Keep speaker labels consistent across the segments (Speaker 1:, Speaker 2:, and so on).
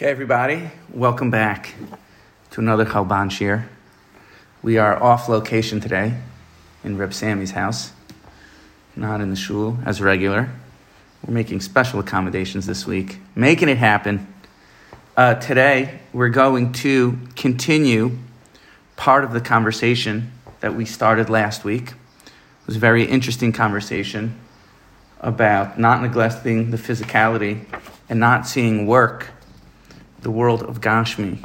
Speaker 1: Okay, everybody, welcome back to another Chalban Shir. We are off location today in Reb Sammy's house, not in the shul as regular. We're making special accommodations this week, making it happen. Uh, today, we're going to continue part of the conversation that we started last week. It was a very interesting conversation about not neglecting the physicality and not seeing work, the world of Gashmi,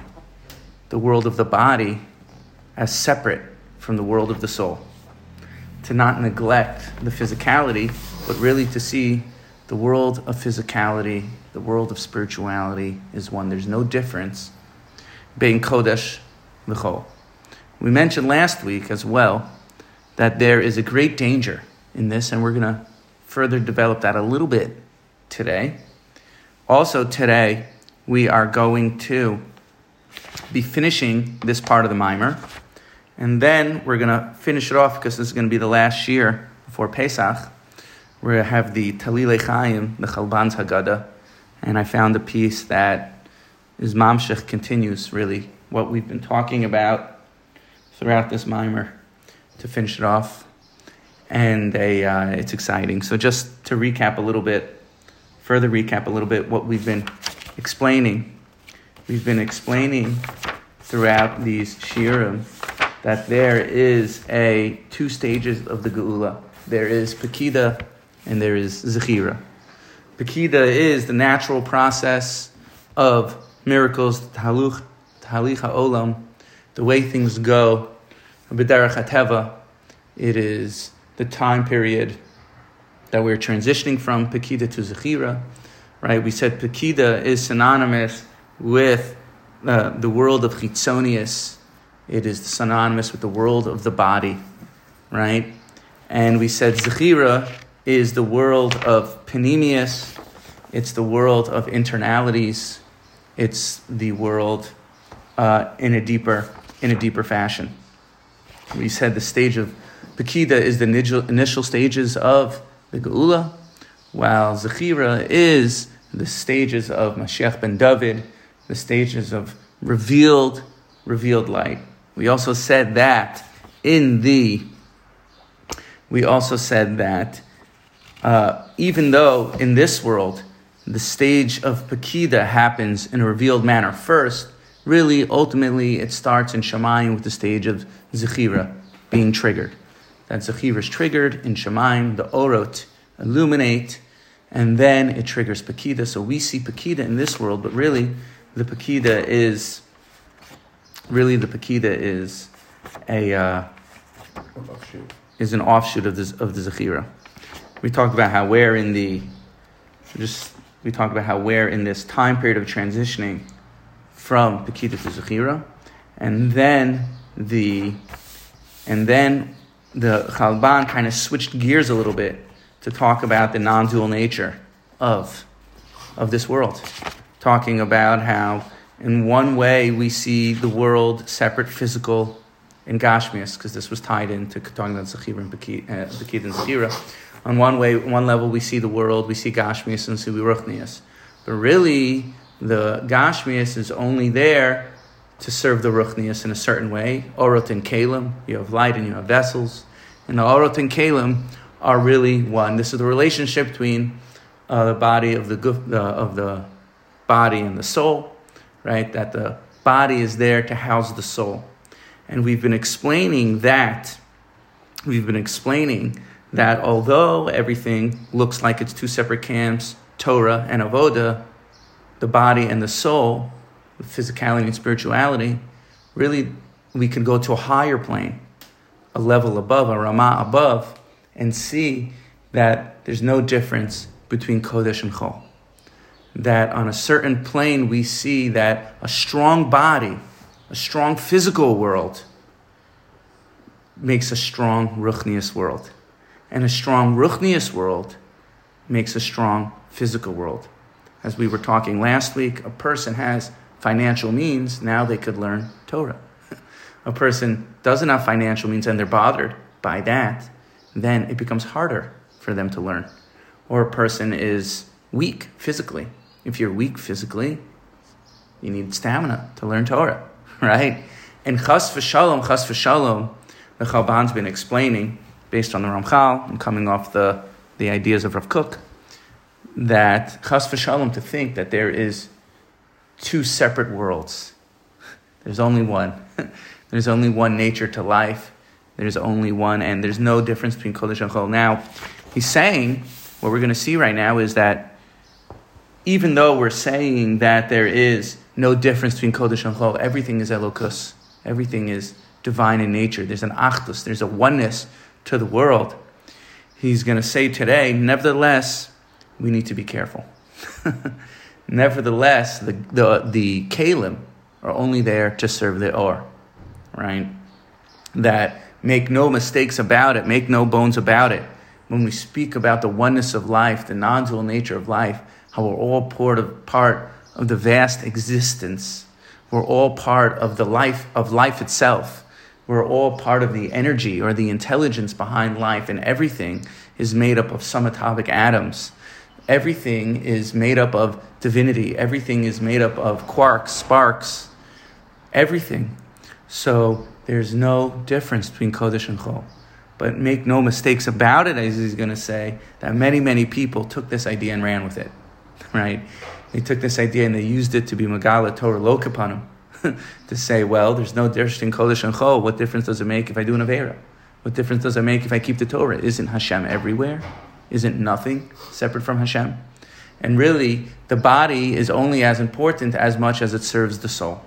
Speaker 1: the world of the body, as separate from the world of the soul. To not neglect the physicality, but really to see the world of physicality, the world of spirituality is one. There's no difference being Kodesh v'chol. We mentioned last week as well that there is a great danger in this, and we're going to further develop that a little bit today. Also, today, we are going to be finishing this part of the mimer, and then we're going to finish it off because this is going to be the last year before Pesach. We're going to have the Talile Chaim, the Chalban's Haggadah, and I found a piece that is Mamshech continues really what we've been talking about throughout this mimer to finish it off and they, uh, it's exciting. So just to recap a little bit, further recap a little bit what we've been explaining. We've been explaining throughout these shirim that there is a two stages of the geula. There is pekida and there is zechira. Pekida is the natural process of miracles, tahaluch, tahalich ha'olam, the way things go, b'derech hateva. It is the time period that we're transitioning from Pekida to Zechira, right? We said Pekida is synonymous with uh, the world of Chitzonius. It is synonymous with the world of the body, right? And we said Zechira is the world of Panemius. It's the world of internalities. It's the world uh, in a deeper in a deeper fashion. We said the stage of Pekida is the initial stages of the Geula, while Zechira is the stages of Mashiach ben David, the stages of revealed, revealed light. We also said that in the, we also said that uh, even though in this world the stage of Pekida happens in a revealed manner first, really ultimately it starts in Shemayim with the stage of Zechira being triggered that Zechir is triggered in Shemaim, the Orot illuminate, and then it triggers Pekida. So we see Pekida in this world, but really the Pekida is really the Pekida is a uh, is an offshoot of the of the Zechira. We talked about how where in the just we talked about how where in this time period of transitioning from Pekida to Zechira, and then the and then the Chalban kind of switched gears a little bit to talk about the non dual nature of, of this world. Talking about how, in one way, we see the world separate, physical, and Gashmias, because this was tied into talking about Zechira and Bekid uh, and Zechira. On one way, one level, we see the world, we see Gashmias and Subi But really, the Gashmias is only there to serve the Ruchnias in a certain way. Orot and Kalim, you have light and you have vessels. And the Orot and Kalim are really one. This is the relationship between uh, the body of the, uh, of the body and the soul, right? That the body is there to house the soul. And we've been explaining that, we've been explaining that although everything looks like it's two separate camps, Torah and Avoda, the body and the soul, physicality and spirituality, really we can go to a higher plane, a level above, a Ramah above, and see that there's no difference between Kodesh and Chol. That on a certain plane we see that a strong body, a strong physical world, makes a strong Ruchnius world. And a strong Ruchnius world makes a strong physical world. As we were talking last week, a person has financial means, now they could learn Torah. a person doesn't have financial means and they're bothered by that, then it becomes harder for them to learn. Or a person is weak physically. If you're weak physically, You need stamina to learn Torah, right? And chas v'shalom, chas v'shalom, the Chalban's been explaining, based on the Ramchal, and coming off the, the ideas of Rav Kook, that chas v'shalom, to think that there is two separate worlds. There's only one. there's only one nature to life. There's only one, and there's no difference between Kodesh and Chol. Now, he's saying, what we're going to see right now is that even though we're saying that there is no difference between Kodesh and Chol, everything is Elokus. Everything is divine in nature. There's an Achdus, there's a oneness to the world. He's going to say today, nevertheless, we need to be careful. nevertheless, the, the, the Kalim are only there to serve the Or, right? That make no mistakes about it, make no bones about it. When we speak about the oneness of life, the non dual nature of life, how we're all part of, part of the vast existence, we're all part of the life of life itself. We're all part of the energy or the intelligence behind life, and everything is made up of subatomic atoms. Everything is made up of divinity. Everything is made up of quarks, sparks, everything. So there's no difference between Kodesh and Chol. But make no mistakes about it, as he's going to say, that many, many people took this idea and ran with it, right? They took this idea and they used it to be Megala Torah Lokapanim to say, well, there's no difference in Kodesh and Chol. What difference does it make if I do an Avera? What difference does it make if I keep the Torah? Isn't Hashem everywhere? Isn't nothing separate from Hashem? And really, the body is only as important as much as it serves the soul.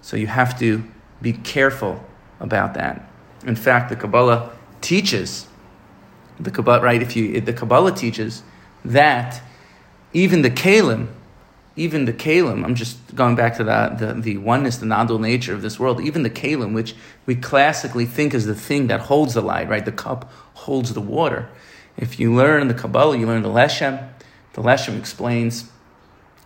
Speaker 1: So you have to be careful about that. In fact, the Kabbalah teaches, the Kabbalah, right? If you, the Kabbalah teaches that even the Kalim, even the kalim, I'm just going back to that, the, the oneness, the non-dual nature of this world, even the kalim, which we classically think is the thing that holds the light, right? The cup holds the water. If you learn the Kabbalah, you learn the Leshem. The Leshem explains,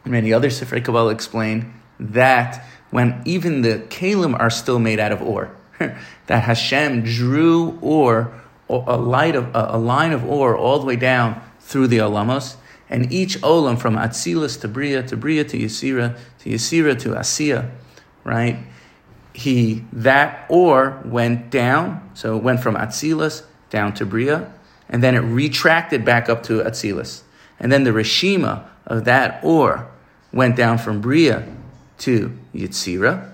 Speaker 1: many other Sifrei Kabbalah explain, that when even the kalim are still made out of ore, that Hashem drew ore, a, light of, a line of ore all the way down through the olamos, and each olam from Atzilus to Bria to Bria to Yisira to Yisira to Asiya, right? He that ore went down, so it went from Atzilus down to Bria, and then it retracted back up to Atzilus. And then the Rishima of that ore went down from Bria to Yitzira,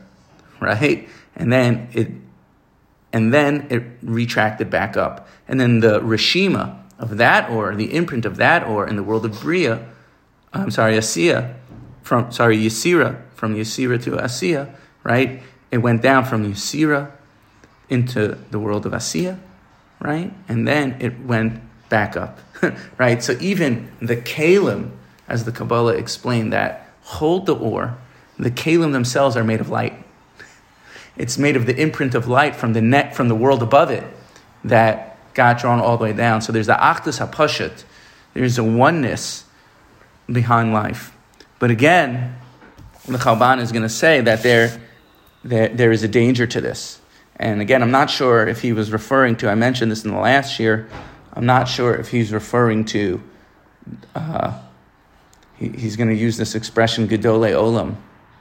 Speaker 1: right? And then it and then it retracted back up. And then the Rishima of that or, the imprint of that or in the world of Bria, I'm sorry, Asiya, from, sorry, Yisira, from Yisira to Asiya, right? It went down from Yisira into the world of Asiya, right? And then it went back up, right? So even the Kalim, as the Kabbalah explained, that hold the ore, the Kalim themselves are made of light. It's made of the imprint of light from the net, from the world above it, that got drawn all the way down. So there's the Achdus HaPashat, there's a oneness behind life. But again, the Chalban is going to say that there, there, there is a danger to this. And again, I'm not sure if he was referring to, I mentioned this in the last year, I'm not sure if he's referring to, uh, he, he's going to use this expression, Gedole Olam,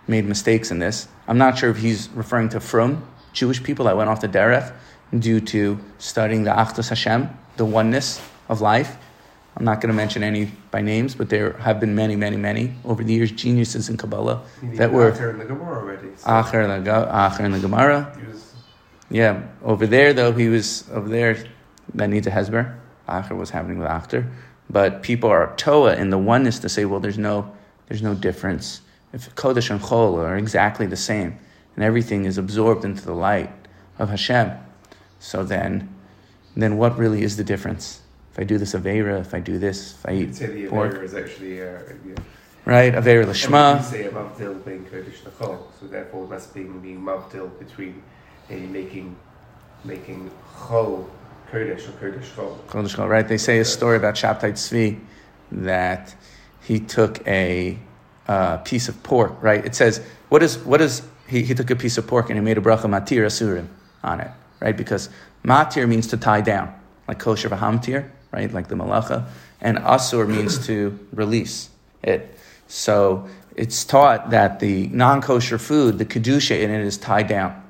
Speaker 1: made mistakes in this. I'm not sure if he's referring to from Jewish people that went off the Derech, due to studying the Achdus Hashem, the oneness of life. I'm not going to mention any by names, but there have been many, many, many over the years geniuses in Kabbalah that were
Speaker 2: Acher in the Gemara already. So.
Speaker 1: Acher in the Gemara. Yeah, over there though he was over there. That needs a hesber. Acher was happening with Achter, but people are toa in the oneness to say, well, there's no, there's no difference. If Kodesh and Chol are exactly the same, and everything is absorbed into the light of Hashem, so then, then what really is the difference? If I do this Avera, if I do this, if I eat
Speaker 2: say the
Speaker 1: pork.
Speaker 2: Is actually, uh, yeah.
Speaker 1: Right, Avera Lashma.
Speaker 2: Say a Mavdil being Kodesh Nachol, so therefore that's being being Mavdil between uh, making making Chol Kodesh or Kodesh Chol.
Speaker 1: Kodesh Chol, right? They say a story about Shabtai Tzvi that he took a uh, piece of pork, right? It says, what is, what is, he, he took a piece of pork and he made a bracha matir asurim on it right? Because matir means to tie down, like kosher v'hamtir, right? Like the malacha. And asur means to release it. So it's taught that the non kosher food, the kedusha in it, is tied down,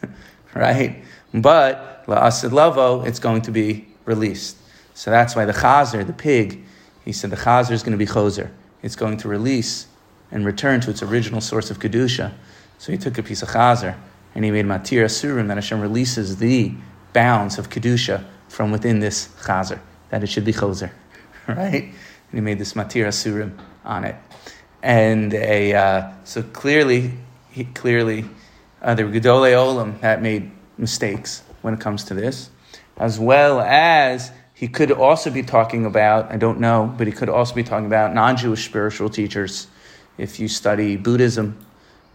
Speaker 1: right? But la'asid lavo, it's going to be released. So that's why the chazer, the pig, he said the chazer is going to be choser. It's going to release and return to its original source of kedusha. So he took a piece of chazer and he made matir asurim that Hashem releases the bounds of kedusha from within this chazer, that it should be choser, right? And he made this matir asurim on it and a uh, so clearly, he, clearly, uh, the Gedolei Olam that made mistakes when it comes to this, as well as he could also be talking about I don't know, but he could also be talking about non-Jewish spiritual teachers. If you study Buddhism,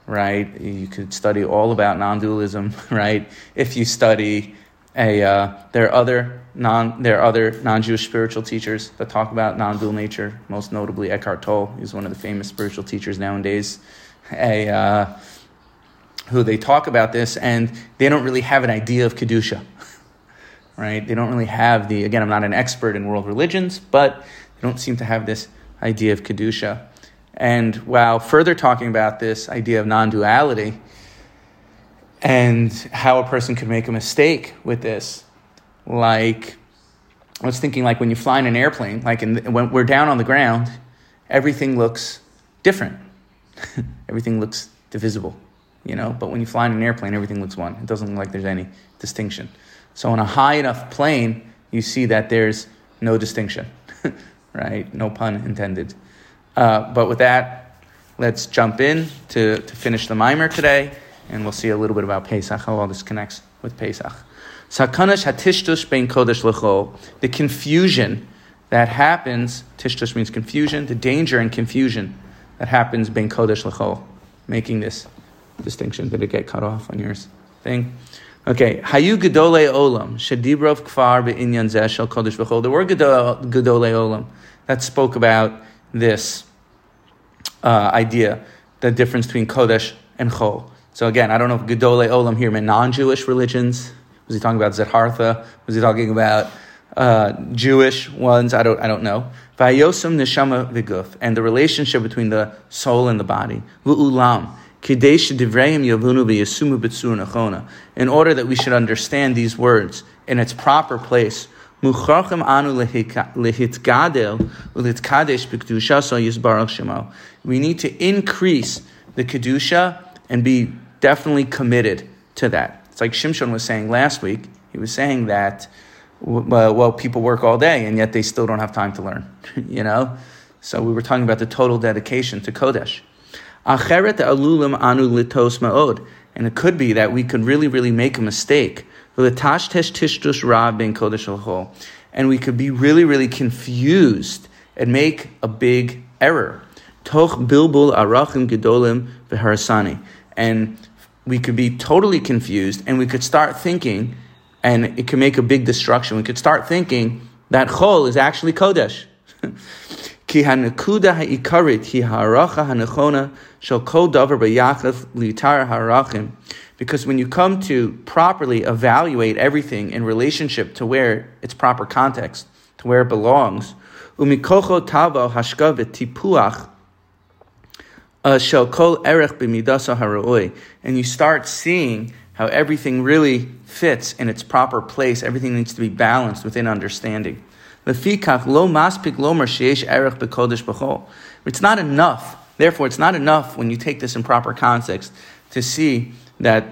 Speaker 1: right, you could study all about non-dualism, right? If you study a, uh, there are other non there are other non-Jewish spiritual teachers that talk about non-dual nature. Most notably, Eckhart Tolle is one of the famous spiritual teachers nowadays. A, uh, who they talk about this, and they don't really have an idea of kedusha, right? They don't really have the. Again, I'm not an expert in world religions, but they don't seem to have this idea of kedusha. And while further talking about this idea of non-duality and how a person could make a mistake with this, like I was thinking like when you fly in an airplane, like in, when we're down on the ground, everything looks different. everything looks divisible, you know. But when you fly in an airplane, everything looks one. It doesn't look like there's any distinction. So on a high enough plane, you see that there's no distinction, right? No pun intended. Uh, but with that, let's jump in to, to finish the mimer today, and we'll see a little bit about Pesach, how all this connects with Pesach. Sakanash hatishtush bein kodesh lechol. The confusion that happens, tishtush means confusion, the danger and confusion that happens bein kodesh lechol. Making this distinction. Did it get cut off on yours thing? Okay, hayu gedole olam shedibrov kfar be'inyan zeh shel kodesh v'chol. There were gedole olam that spoke about this uh, idea, the difference between kodesh and chol. So again, I don't know if gedole olam here meant non-Jewish religions, was he talking about Siddhartha? Was he talking about uh, Jewish ones? I don't, I don't know. Vayosam neshama and the relationship between the soul and the body. V'ulam. In order that we should understand these words in its proper place, we need to increase the kedusha and be definitely committed to that. It's like Shimshon was saying last week. He was saying that, well, people work all day and yet they still don't have time to learn, you know? So we were talking about the total dedication to Kodesh. Acheret alulim anu litos ma'od. And it could be that we could really, really make a mistake. And we could be really, really confused and make a big error. Toch bilbul arachim gedolim v'harasani. And we could be totally confused and we could start thinking, and it could make a big destruction. We could start thinking that chol is actually kodesh. Ki hanakuda ha'ikarit hi haracha hanechona shel kol davar b'yachaf litar harachim. Because when you come to properly evaluate everything in relationship to where its proper context, to where it belongs, umikocho tavo uh, shel kol erech and you start seeing how everything really fits in its proper place. Everything needs to be balanced within understanding. It's not enough. Therefore, it's not enough when you take this in proper context to see that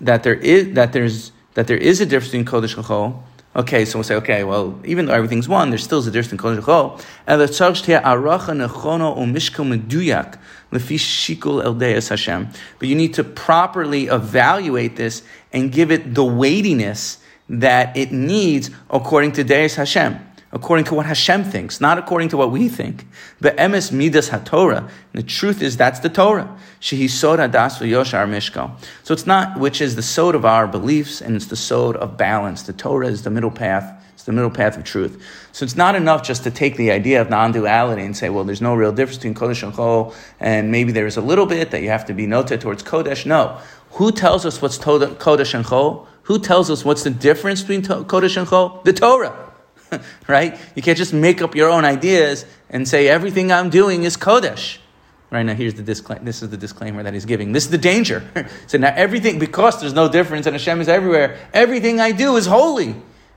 Speaker 1: that there is that there's that there is a difference between kodesh chol. Okay, so we'll say, okay, well, even though everything's one, there's still a difference in kodesh chol. And the aracha nechono shikul eldeas Hashem. But you need to properly evaluate this and give it the weightiness that it needs according to Deus Hashem, according to what Hashem thinks, not according to what we think. But emes midas haTorah. The truth is that's the Torah. Shehi soda das yoshar mishkal. So it's not which is the sod of our beliefs, and it's the sod of balance. The Torah is the middle path It's the middle path of truth. So it's not enough just to take the idea of non-duality and say, well, there's no real difference between Kodesh and Chol, and maybe there is a little bit that you have to be noted towards Kodesh. No. Who tells us what's Kodesh and Chol? Who tells us what's the difference between Kodesh and Chol? The Torah. right? You can't just make up your own ideas and say everything I'm doing is Kodesh. Right now, here's the disclaimer. This is the disclaimer that he's giving. This is the danger. so now everything, because there's no difference and Hashem is everywhere, everything I do is holy,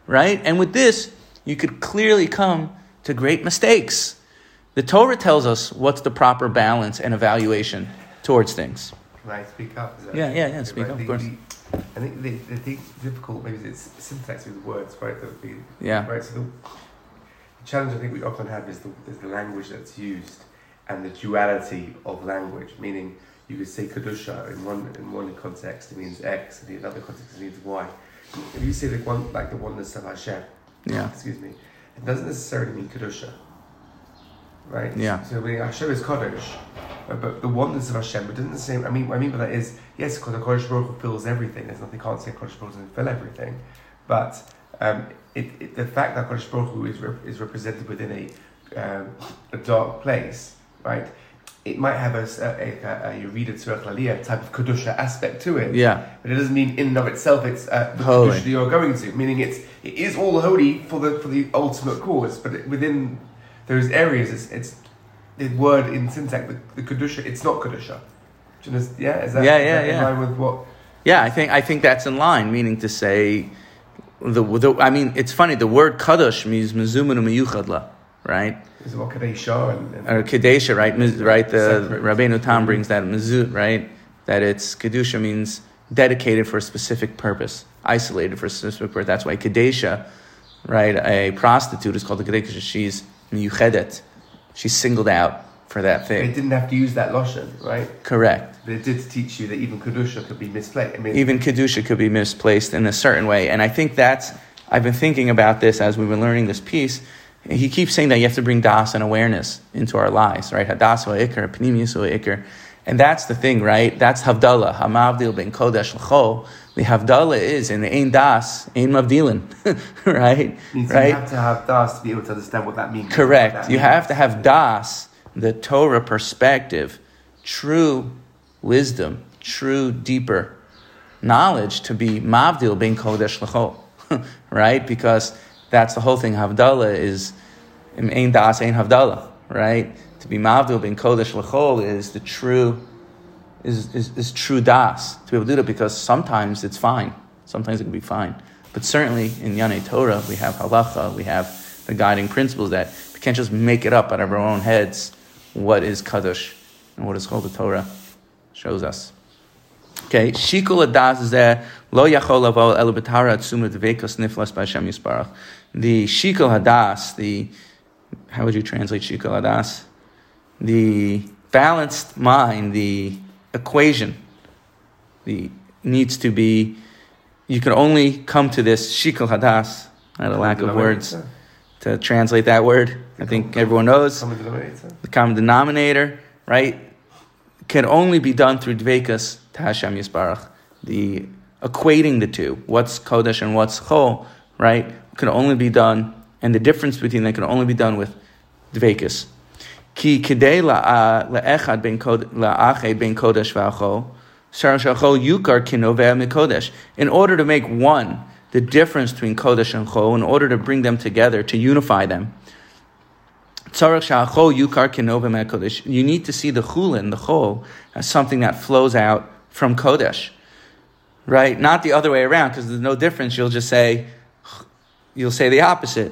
Speaker 1: right? And with this, you could clearly come to great mistakes. The Torah tells us what's the proper balance and evaluation towards things.
Speaker 2: Can I speak up?
Speaker 1: Yeah, yeah, yeah, speak up, of course.
Speaker 2: The- I think the, the thing difficult maybe it's syntax with words, right? The, the,
Speaker 1: Yeah.
Speaker 2: Right. So the, the challenge I think we often have is the, is the language that's used and the duality of language. Meaning, you could say kedusha in one in one context it means X, and in another context it means Y. If you say the one like the oneness of Hashem,
Speaker 1: Yeah.
Speaker 2: excuse me, it doesn't necessarily mean kedusha. Right.
Speaker 1: Yeah.
Speaker 2: So mean, Hashem is Kodesh, but, but the oneness of Hashem, it doesn't say. I mean, what I mean by that is yes, because the Kodesh Baruch Hu fills everything. There's nothing can't say Kodesh Baruch Hu doesn't fill everything, but um, it, it, the fact that Kodesh Baruch Hu is rep- is represented within a um, a dark place, right? It might have a, a, a, a Yerida Tzurach Laliyah type of Kedusha aspect to it,
Speaker 1: Yeah.
Speaker 2: but it doesn't mean in and of itself it's uh, the
Speaker 1: Holy.
Speaker 2: Kedusha that you're going to. Meaning it's it is all holy for the for the ultimate cause, but it, within those areas, it's, it's the word in syntax, the, the kedusha. It's not kedusha. You? Yeah, is that,
Speaker 1: Yeah,
Speaker 2: is
Speaker 1: yeah,
Speaker 2: that
Speaker 1: yeah.
Speaker 2: in line with what?
Speaker 1: Yeah, I think I think that's in line, meaning to say, the, the I mean, it's funny. The word kadosh means mezumenu miyuchadla, right?
Speaker 2: Is what kedusha and, and
Speaker 1: Or kadesha, right? Miz- Right. The
Speaker 2: Separate.
Speaker 1: Rabbeinu Tam brings that mezut, right? That it's kedusha means dedicated for a specific purpose, isolated for a specific purpose. That's why kadesha, right? A prostitute is called a kadesha. She's miyuchedet. She's singled out for that thing.
Speaker 2: they didn't have to use that lotion, right?
Speaker 1: Correct.
Speaker 2: But it did teach you that even kedusha could be misplaced. I mean,
Speaker 1: even kedusha could be misplaced in a certain way, and I think that's. I've been thinking about this as we've been learning this piece. He keeps saying that you have to bring das and awareness into our lives, right? Hadas ikr, pnimius wa ikr. And that's the thing, right? That's Havdalah. Hamavdil ben Kodesh l'chol. The Havdalah is in the Ein Das, Ein Mavdilin, right?
Speaker 2: means you
Speaker 1: right?
Speaker 2: have to have das to be able to understand what that means.
Speaker 1: Correct.
Speaker 2: that
Speaker 1: You
Speaker 2: means.
Speaker 1: have to have Das, the Torah perspective, true wisdom, true deeper knowledge to be Mavdil ben Kodesh l'chol, right? Because that's the whole thing. Havdalah is Ein Das, Ein Havdalah, right? To be Mavdil ben Kodesh l'chol is the true, is, is, is true Das. To be able to do that because sometimes it's fine. Sometimes it can be fine. But certainly in Yanei Torah, we have halacha, we have the guiding principles that we can't just make it up out of our own heads what is Kaddish and what is called the Torah shows us. Okay, shikul adas zeh lo yachol lavo el b'tara atzuma dveikos niflas b'Hashem yisparach. The shikul hadas, the how would you translate shikul hadas? The balanced mind, the equation, the needs to be. You can only come to this shikul hadas. I had a lack of words to translate that word. I think everyone knows the common denominator, right, can only be done through dvekas to Hashem Yisbarach. The equating the two, what's kodesh and what's chol, right, can only be done, and the difference between them can only be done with dvekas. In order to make one, the difference between kodesh and chol, in order to bring them together, to unify them. You need to see the chulin, the chol, as something that flows out from kodesh, right? Not the other way around, because there's no difference. You'll just say, you'll say the opposite.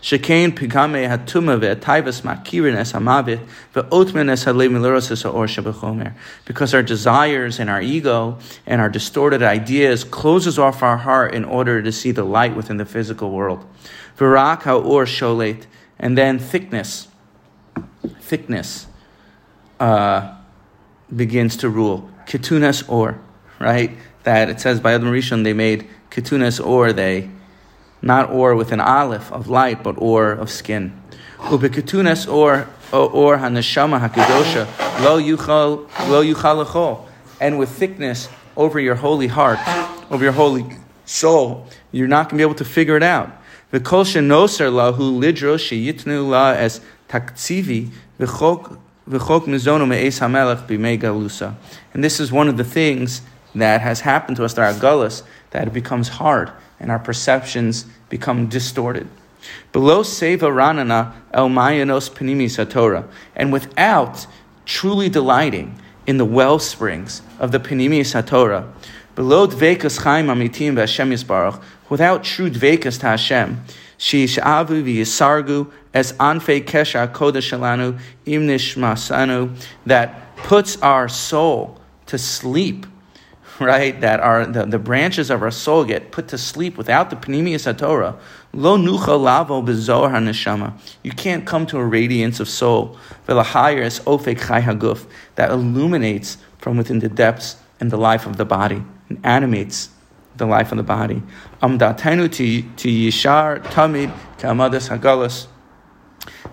Speaker 1: Shekain pigame hatuma ve'ataivas makirin es hamavit ve'otmen es halev. Because our desires and our ego and our distorted ideas closes off our heart in order to see the light within the physical world. V'rak ha'or sholet. And then thickness. Thickness. Uh, begins to rule. Ketunas or, right? That it says by Adam Rishon they made ketunas or, they, not or with an aleph of light, but or of skin. Ubeketunas or, or haneshama hakadosha, lo yuchal, lo yuchal. And with thickness over your holy heart, over your holy soul, you're not going to be able to figure it out. V'kol shenoser lahu lidro sheyitnu la as takzivi v'chok v'chok mizono me'es hamelech b'mei galusa. And this is one of the things that has happened to us through our gullus, that it becomes hard and our perceptions become distorted. Below seva ranana el mayanos panimis Torah, and without truly delighting in the well springs of the panimis Torah, below dvekas chaim amitim v'Hashem yisbarach, without true dvekas to Hashem, sheishavu v'yisargu es anfe kesha kodesh shalanu imnish masanu, that puts our soul to sleep right, that are the, the branches of our soul get put to sleep without the Panemius Torah, lo nucha lavo bezor haneshama. You can't come to a radiance of soul, v'lahayir es ofek chai haguf, that illuminates from within the depths and the life of the body, and animates the life of the body. Amdatenu to yishar tamid ka'amadas hagalas.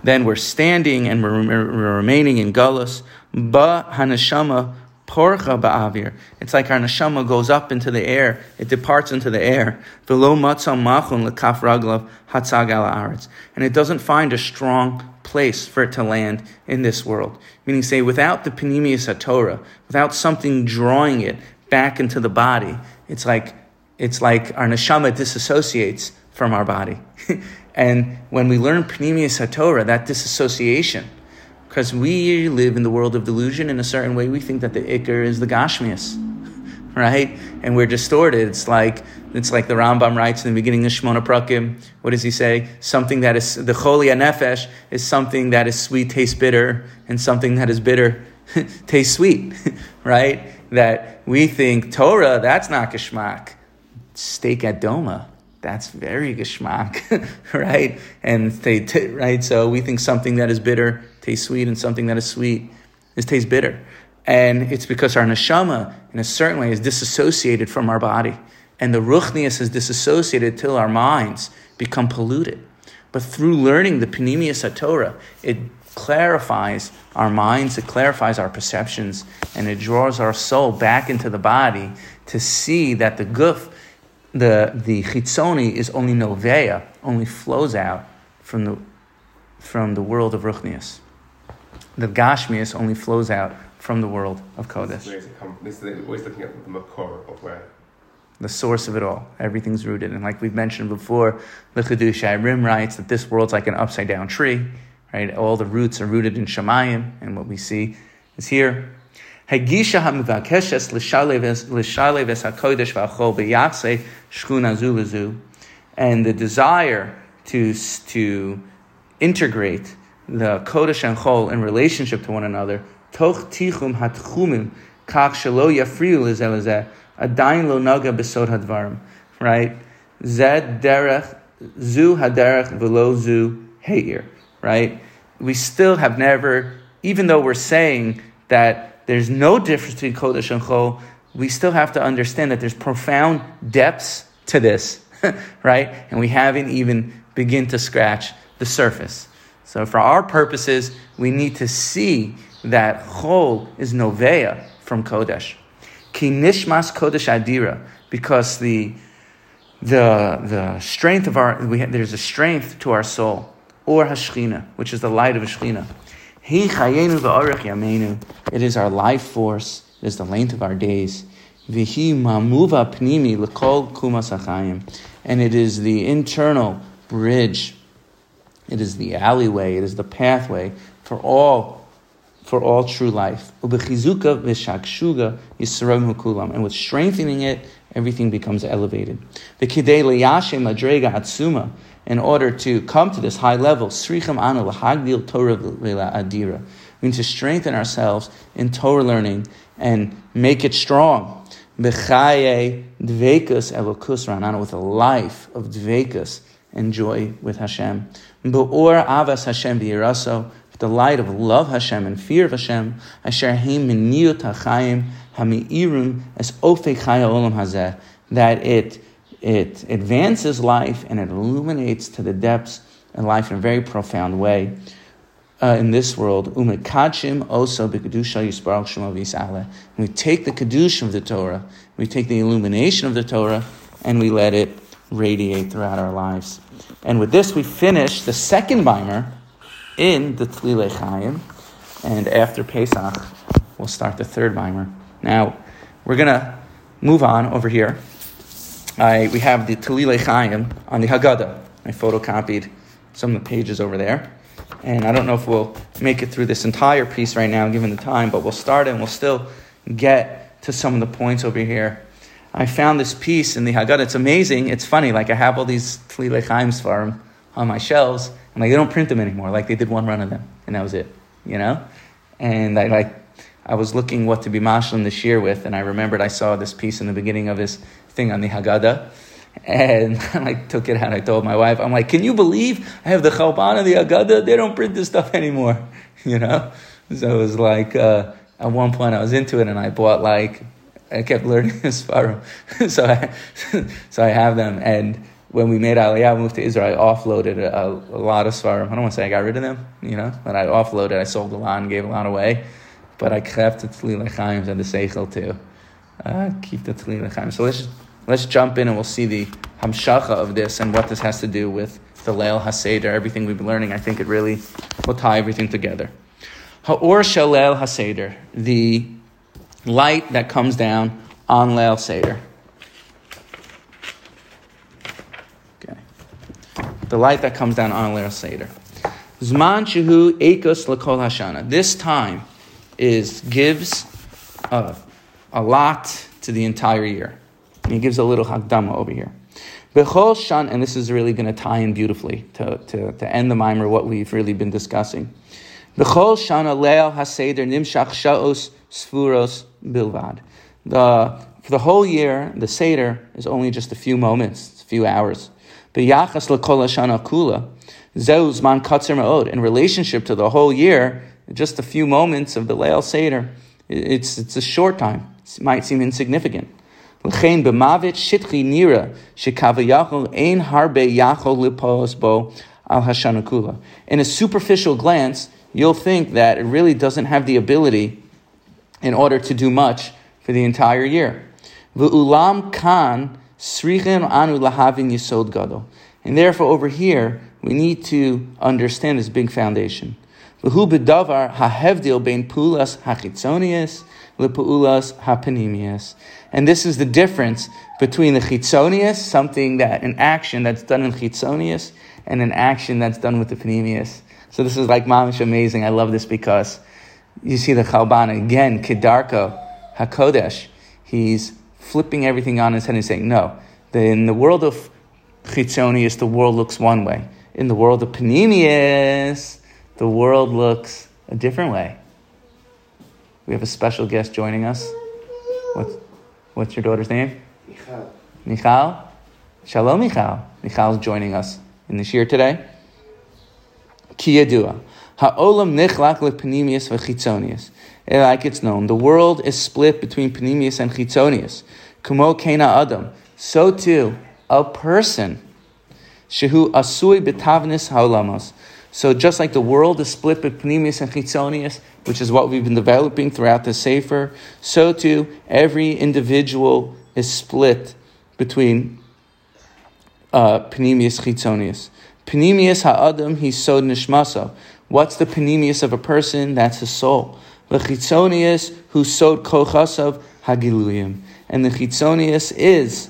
Speaker 1: Then we're standing and we're, we're remaining in galus, Ba haneshama Porcha ba'avir. It's like our neshama goes up into the air. It departs into the air. V'lo matzah machun lekaf raglav hatzag al And it doesn't find a strong place for it to land in this world. Meaning, say, without the panemius Torah, without something drawing it back into the body, it's like, it's like our neshama disassociates from our body. and when we learn panemius Torah, that disassociation, because we live in the world of delusion in a certain way. We think that the ikr is the gashmias, right? And we're distorted. It's like it's like the Rambam writes in the beginning of Shmona Prakim. What does he say? Something that is the choli nefesh is something that is sweet tastes bitter, and something that is bitter tastes sweet, right? That we think Torah that's not geschmack. Steak at Doma that's very geschmack, right? And they, t- right? So we think something that is bitter tastes sweet, and something that is sweet is tastes bitter, and it's because our neshama, in a certain way, is disassociated from our body, and the ruchnius is disassociated till our minds become polluted. But through learning the Panemius Torah, it clarifies our minds, it clarifies our perceptions, and it draws our soul back into the body to see that the guf the the chitzoni is only novea, only flows out from the from the world of ruchnius. The gashmius only flows out from the world of kodesh.
Speaker 2: This is always looking at the makor of where
Speaker 1: the source of it all. Everything's rooted. And like we've mentioned before, the Chedush Rim writes that this world's like an upside down tree, right? All the roots are rooted in Shemayim, and what we see is here. Hagisha hamivakeshes l'shalev hakodesh v'achol b'yachse shchuna zu and the desire to to integrate the kodesh and chol in relationship to one another. Toch tichum hatchumim kach shelo yafriu lezel adayin lo naga besod hadvarim. Right, zed derech zu haderech velo zu heir. Right, we still have never, even though we're saying that there's no difference between Kodesh and Chol. We still have to understand that there's profound depths to this, right? And we haven't even begin to scratch the surface. So for our purposes, we need to see that Chol is Novea from Kodesh. Ki Nishmas Kodesh Adira, because the, the, the strength of our, we have, there's a strength to our soul, or Hashchina, which is the light of Hashchina. It is our life force. It is the length of our days. Vihi mamuva pnimi l'kol kumas And it is the internal bridge. It is the alleyway. It is the pathway for all, for all true life. And with strengthening it, everything becomes elevated in order to come to this high level. We need to strengthen ourselves in Torah learning and make it strong. With a life of dvekus and joy with Hashem. Be'or avas Hashem v'yiraso the light of love Hashem and fear of Hashem. Asher heim miniyot hachayim hami'irum as ofek olam hazeh that it it advances life and it illuminates to the depths of life in a very profound way. Uh, in this world, umekachim also b'kedusha yisbarach shema We take the kedusha of the Torah, we take the illumination of the Torah, and we let it radiate throughout our lives. And with this, we finish the second mimer in the Tlile Chaim, and after Pesach, we'll start the third mimer. Now, we're gonna move on over here. I, we have the Tlile Chaim on the Haggadah. I photocopied some of the pages over there. And I don't know if we'll make it through this entire piece right now, given the time, but we'll start and we'll still get to some of the points over here. I found this piece in the Haggadah. It's amazing. It's funny. Like I have all these Tlile Chaims farm on my shelves, and like they don't print them anymore. Like they did one run of them, and that was it. You know. And I like I was looking what to be mashlim this year with, and I remembered I saw this piece in the beginning of his thing on the Haggadah, and I took it out. I told my wife, I'm like, can you believe I have the Chalban and the Haggadah? They don't print this stuff anymore, you know? So it was like, uh, at one point I was into it and I bought like, I kept learning this farm. so I, so I have them. And when we made Aliyah, moved to Israel, I offloaded a, a lot of Svarim. I don't want to say I got rid of them, you know, but I offloaded, I sold a lot and gave a lot away. But I kept the Tlil Chaim and the Seichel too. Uh, keep the Tlil Chaim. So let's Let's jump in and we'll see the hamshacha of this and what this has to do with the Leil HaSeder, everything we've been learning. I think it really will tie everything together. Ha'or Shalel HaSeder, the light that comes down on Leil Seder. Okay. The light that comes down on Leil Seder. Zman Shehu Ekos Lakol Hashana. This time is gives a, a lot to the entire year. He gives a little hakdama over here. Bechol shan, and this is really going to tie in beautifully to, to, to end the mimer, what we've really been discussing. Bechol shana leil haseder nimshach shaos sfuros bilvad. The, for the whole year, the seder is only just a few moments, a few hours. B'yachas lekol shana kula, zeus man katzer ma'od. In relationship to the whole year, just a few moments of the leil seder, it's, it's a short time. It might seem insignificant. L'chein b'mavet shitchi nira shekavayachol ein harbe yachol lipos al hashanakula. In a superficial glance, you'll think that it really doesn't have the ability in order to do much for the entire year. V'ulam kan srichen anu lahavin yisod gadol. And therefore, over here, we need to understand this big foundation. V'hu b'davar hahevdil bein pulas hachitzonius lepu'ulas hapanimias. And this is the difference between the chitzonius, something that, an action that's done in chitzonius, and an action that's done with the panemius. So this is like mamish amazing. I love this because you see the Chalban again, Kedarko, Hakodesh. He's flipping everything on his head and saying, no, in the world of chitzonius, the world looks one way. In the world of panemius, the world looks a different way. We have a special guest joining us. What's, what's your daughter's name?
Speaker 2: Michal.
Speaker 1: Michal? Shalom, Michal. Michal's joining us in this year today. Kiyadua. Ha'olam nichlak lepanimius v'chitzonius. Like it's known, the world is split between panimius and chitzonius. Kumo kena adam. So too, a person. Shehu asui betavnis ha'olamos. So just like the world is split between panimius and chitzonius, which is what we've been developing throughout the Sefer, so too every individual is split between uh, Panemius Chitzonius. Panemius ha'adam he sod nishmasa. What's the panemius of a person? That's his soul. The chitzonius who sod kochasav hagiluyim. And the chitzonius is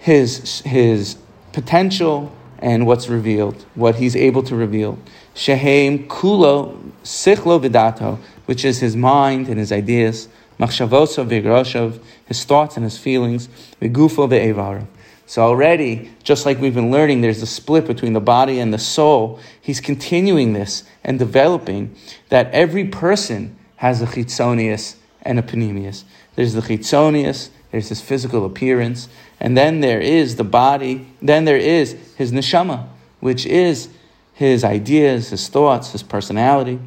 Speaker 1: his, his potential and what's revealed, what he's able to reveal. Shehem kulo sichlo vidato, which is his mind and his ideas. Machshavoso v'groshav, his thoughts and his feelings. V'gufo ve'evarav. So already, just like we've been learning, there's a split between the body and the soul. He's continuing this and developing that every person has a chitzonius and a panemius. There's the chitzonius, there's his physical appearance, and then there is the body, then there is his neshama, which is his ideas, his thoughts, his personality.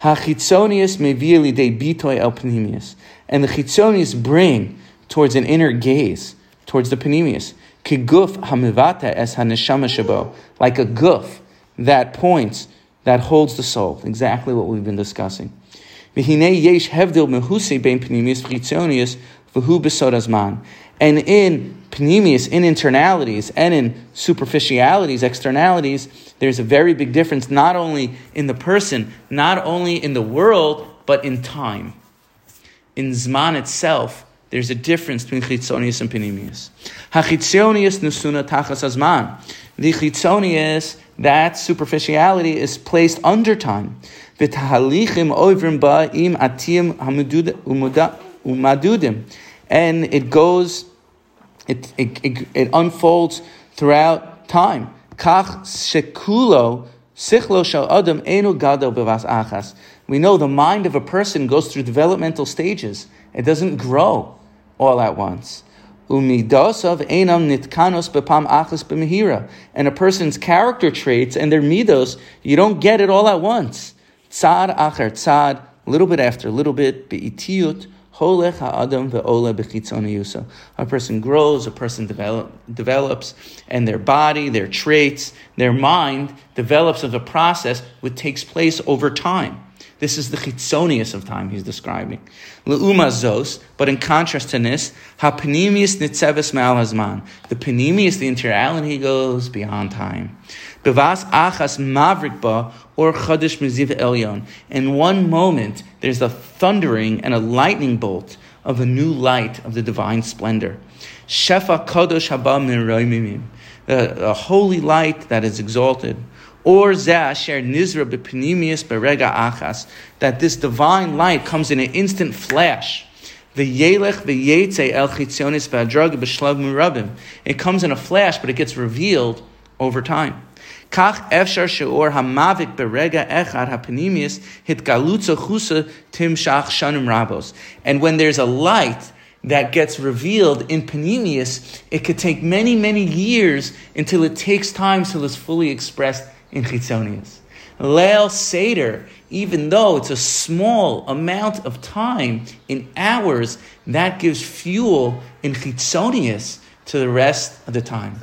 Speaker 1: Hachitzonius mevili de bitoy el panemius. And the chitzonius bring towards an inner gaze, towards the panemius. Kiguf hamivata es haneshama shabo. Like a guf that points, that holds the soul. Exactly what we've been discussing. And in panemius in internalities and in superficialities, externalities, there's a very big difference not only in the person, not only in the world, but in time. In Zman itself, there's a difference between chitzonius and panemius. Hachitzonius nusuna tachas azman. The chitzonius, that superficiality is placed under time. V'tahalichim ovrim ba im atim umadudim. And it goes, it, it, it, it unfolds throughout time. Kach shekulo sichlo shal adam enu gadol bevas achas. We know the mind of a person goes through developmental stages. It doesn't grow all at once. Umidosav enam nitkanos bepam achas. And a person's character traits and their midos, you don't get it all at once. Tzad acher tzad, little bit after little bit, be'itiyut, holech ha'adam ve'ole bechitzoniyusa. A person grows, a person develop, develops, and their body, their traits, their mind develops as a process which takes place over time. This is the chitzonius of time he's describing. Le'umazos, but in contrast to this, ha'panemius nitzeves mal hazman. The panemius, the interality, goes beyond time. Bevas achas mavrikba or chadish meziv elyon. In one moment, there's a thundering and a lightning bolt of a new light of the divine splendor. Shefa kadosh haba min a holy light that is exalted or asher nizra bepanemius berega achas, that this divine light comes in an instant flash. V'yelech v'yetze el chitzionis v'adrag b'shlav murabim. It comes in a flash, but it gets revealed over time. Kach efshar sheor hamavik berega echad hapanemius hit galutza chusa timshach shanim rabos. And when there's a light that gets revealed in Panemius, it could take many, many years until it takes time till it's fully expressed in Chitzonius. Leil Seder, even though it's a small amount of time in hours, that gives fuel in Chitzonius to the rest of the time.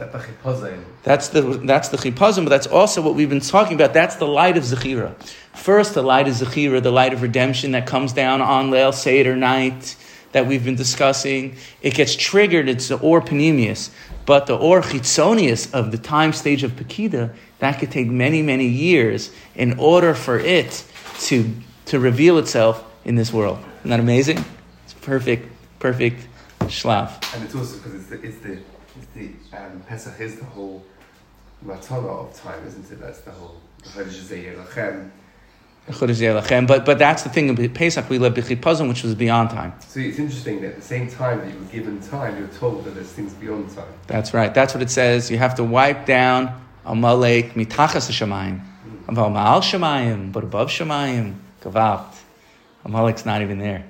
Speaker 1: That's the that's the chipazim, but that's also what we've been talking about. That's the light of Zechira. First, the light of Zechira, the light of redemption that comes down on Leil Seder night that we've been discussing. It gets triggered. It's the or panemius, but the or chitzonius of the time stage of Pekida that could take many, many years in order for it to, to reveal itself in this world. Isn't that amazing? It's perfect, perfect shlav.
Speaker 2: And it's also because it's the, it's the, it's the um, Pesach is the whole matana of time, isn't it? That's the whole
Speaker 1: but but that's the thing about Pesach we live b'chipazon, which was beyond time.
Speaker 2: So it's interesting that at the same time that you were given time, you were told that there's things beyond time.
Speaker 1: That's right. That's what it says. You have to wipe down Amalek mitachas Shemayim. Aval ma'al Shemayim, but above Shemayim, gavalt. Amalek's not even there.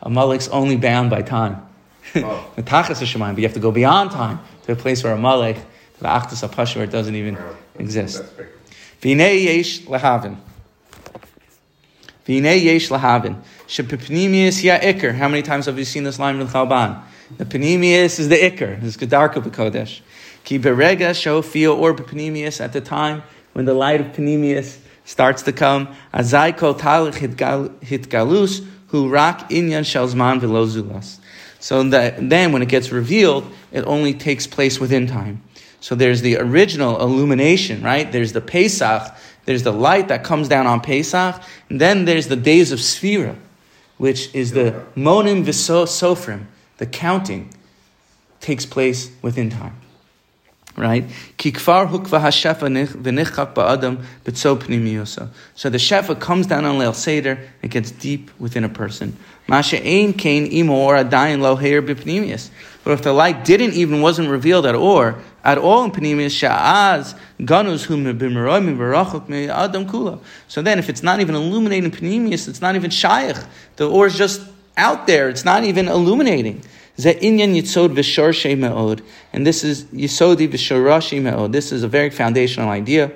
Speaker 1: Amalek's only bound by time. Oh. Mitachas Shemayim, but you have to go beyond time to a place where Amalek, the Achtas Apasha, where it doesn't even wow. exist. V'nei yesh lahavin. V'nei yesh lahavin. Shepipnimius ya ikr. How many times have you seen this line with Chalban? The panemius is the ikr. It's Gedarka b'kodesh. Ki berega shofio or panemius at the time when the light of panemius starts to come. Azai kol hitgalus hu rak inyan shalzman velozulas. So that, then when it gets revealed, it only takes place within time. So there's the original illumination, right? There's the Pesach, there's the light that comes down on Pesach, and then there's the days of Sphira, which is the monim v'sofrim, the counting takes place within time right? So the shefa comes down on Leil Seder, it gets deep within a person. Masha adayin. But if the light didn't even, wasn't revealed at or, at all in Panemius, Sha'az, Ganus, whom b'merayim Adam Kula. So then, if it's not even illuminating Panemius, it's not even Shaykh. The or is just out there, it's not even illuminating. Inyan Yitzod V'Sharshe. And this is Yisodi V'Sharashi Me'od. This is a very foundational idea.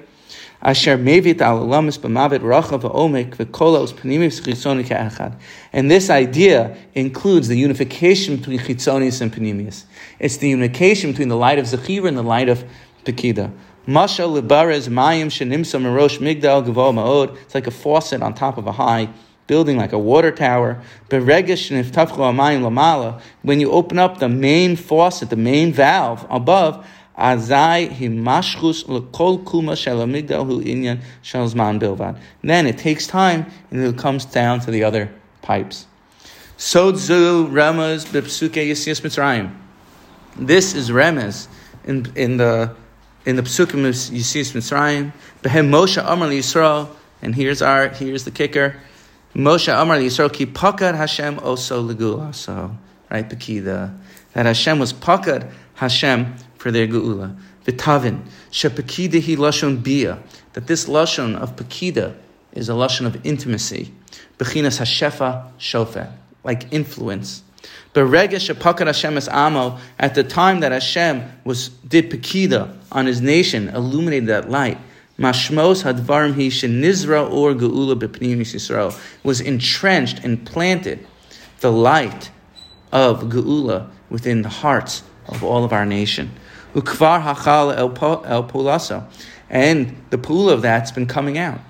Speaker 1: Asher Mevit Al Alamis B'Mavet Racha V'Omek V'Kolos Panimis Chitzoni Ke'echad. And this idea includes the unification between Chitzonis and Panimius. It's the unification between the light of Zechira and the light of Pekida. Masha Libarez Mayim Shenimsa Merosh Migdal Gavo Ma'od. It's like a faucet on top of a high building like a water tower. When you open up the main faucet, the main valve above. Then it takes time and it comes down to the other pipes. Sodzu remez bepsuke yisias mitzrayim. This is remez in in the in the psukim Yisias Mitzrayim. Behem Moshe Amar Yisrael, and here's our here's the kicker. Moshe Amar Yisrael ki pakad Hashem oso legula. So right, Pekida that Hashem was pakad Hashem for their geula. V'tavin shepekida hi lashon bia. That this lashon of pekida is a lashon of intimacy. Bechinas hashefa shofet, like influence. Beregesh shepakad Hashem es amo. At the time that Hashem was did pekida on his nation, illuminated that light. Mashmos hadvarim hi shenizra or geula b'pnim Yisrael was entrenched and planted the light of geula within the hearts of all of our nation. Ukvar hachal el pulasa. And the pool of that's been coming out.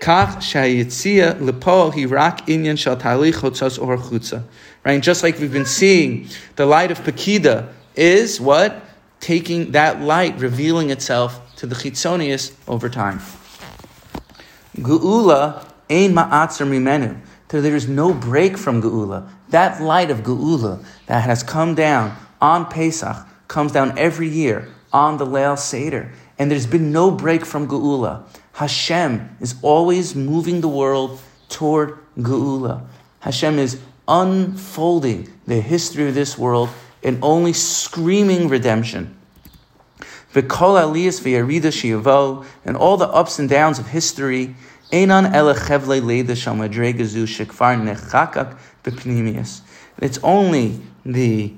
Speaker 1: Kach shayitzia lepo hirak inyan shal talich chotzos or chutza. Right? Just like we've been seeing, the light of Pekida is what? Taking that light, revealing itself to the chitzonius over time. Geula ein ma'atzer mimenu. There is no break from Geula. That light of Geula that has come down on Pesach comes down every year on the Leil Seder. And there's been no break from Geula. Hashem is always moving the world toward Geula. Hashem is unfolding the history of this world and only screaming redemption. V'kol aliyas v'yarida shiyavo, and all the ups and downs of history, einan ele chevle leida shamadregazu shekvar nechakak b'pnimius. It's only the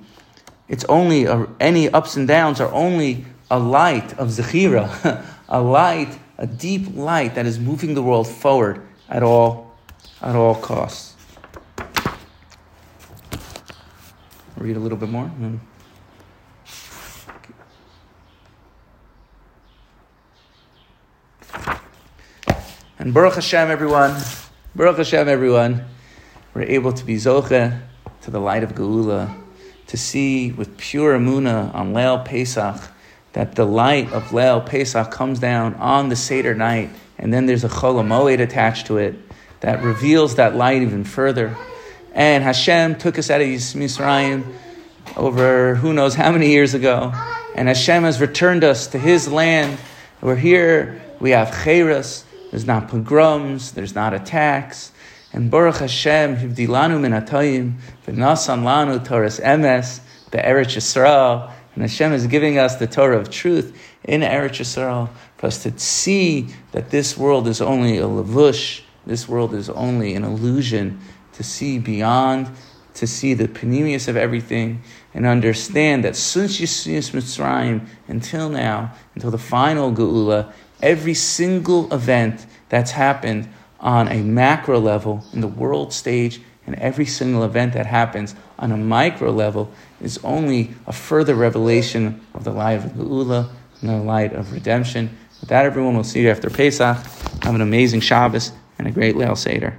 Speaker 1: it's only a, any ups and downs are only a light of Zechira, a light, a deep light that is moving the world forward at all, at all costs. Read a little bit more. Mm. And Baruch Hashem, everyone. Baruch Hashem, everyone. We're able to be Zoche to the light of Geula to see with pure amuna on Leil Pesach that the light of Leil Pesach comes down on the Seder night, and then there's a Chol Moed attached to it that reveals that light even further. And Hashem took us out of Yisrael over who knows how many years ago, and Hashem has returned us to His land. We're here. We have cheras. There's not pogroms. There's not attacks. And Baruch Hashem, Hivdilanu min V'nasan lanu Torah's emes, the Eretz Yisrael, and Hashem is giving us the Torah of truth in Eretz Yisrael for us to see that this world is only a lavush, this world is only an illusion, to see beyond, to see the panemius of everything, and understand that since Yisrael Mitzrayim until now, until the final Geula, every single event that's happened on a macro level in the world stage, and every single event that happens on a micro level is only a further revelation of the light of Geula and the light of redemption. With that, everyone, will see you after Pesach. Have an amazing Shabbos and a great Leil Seder.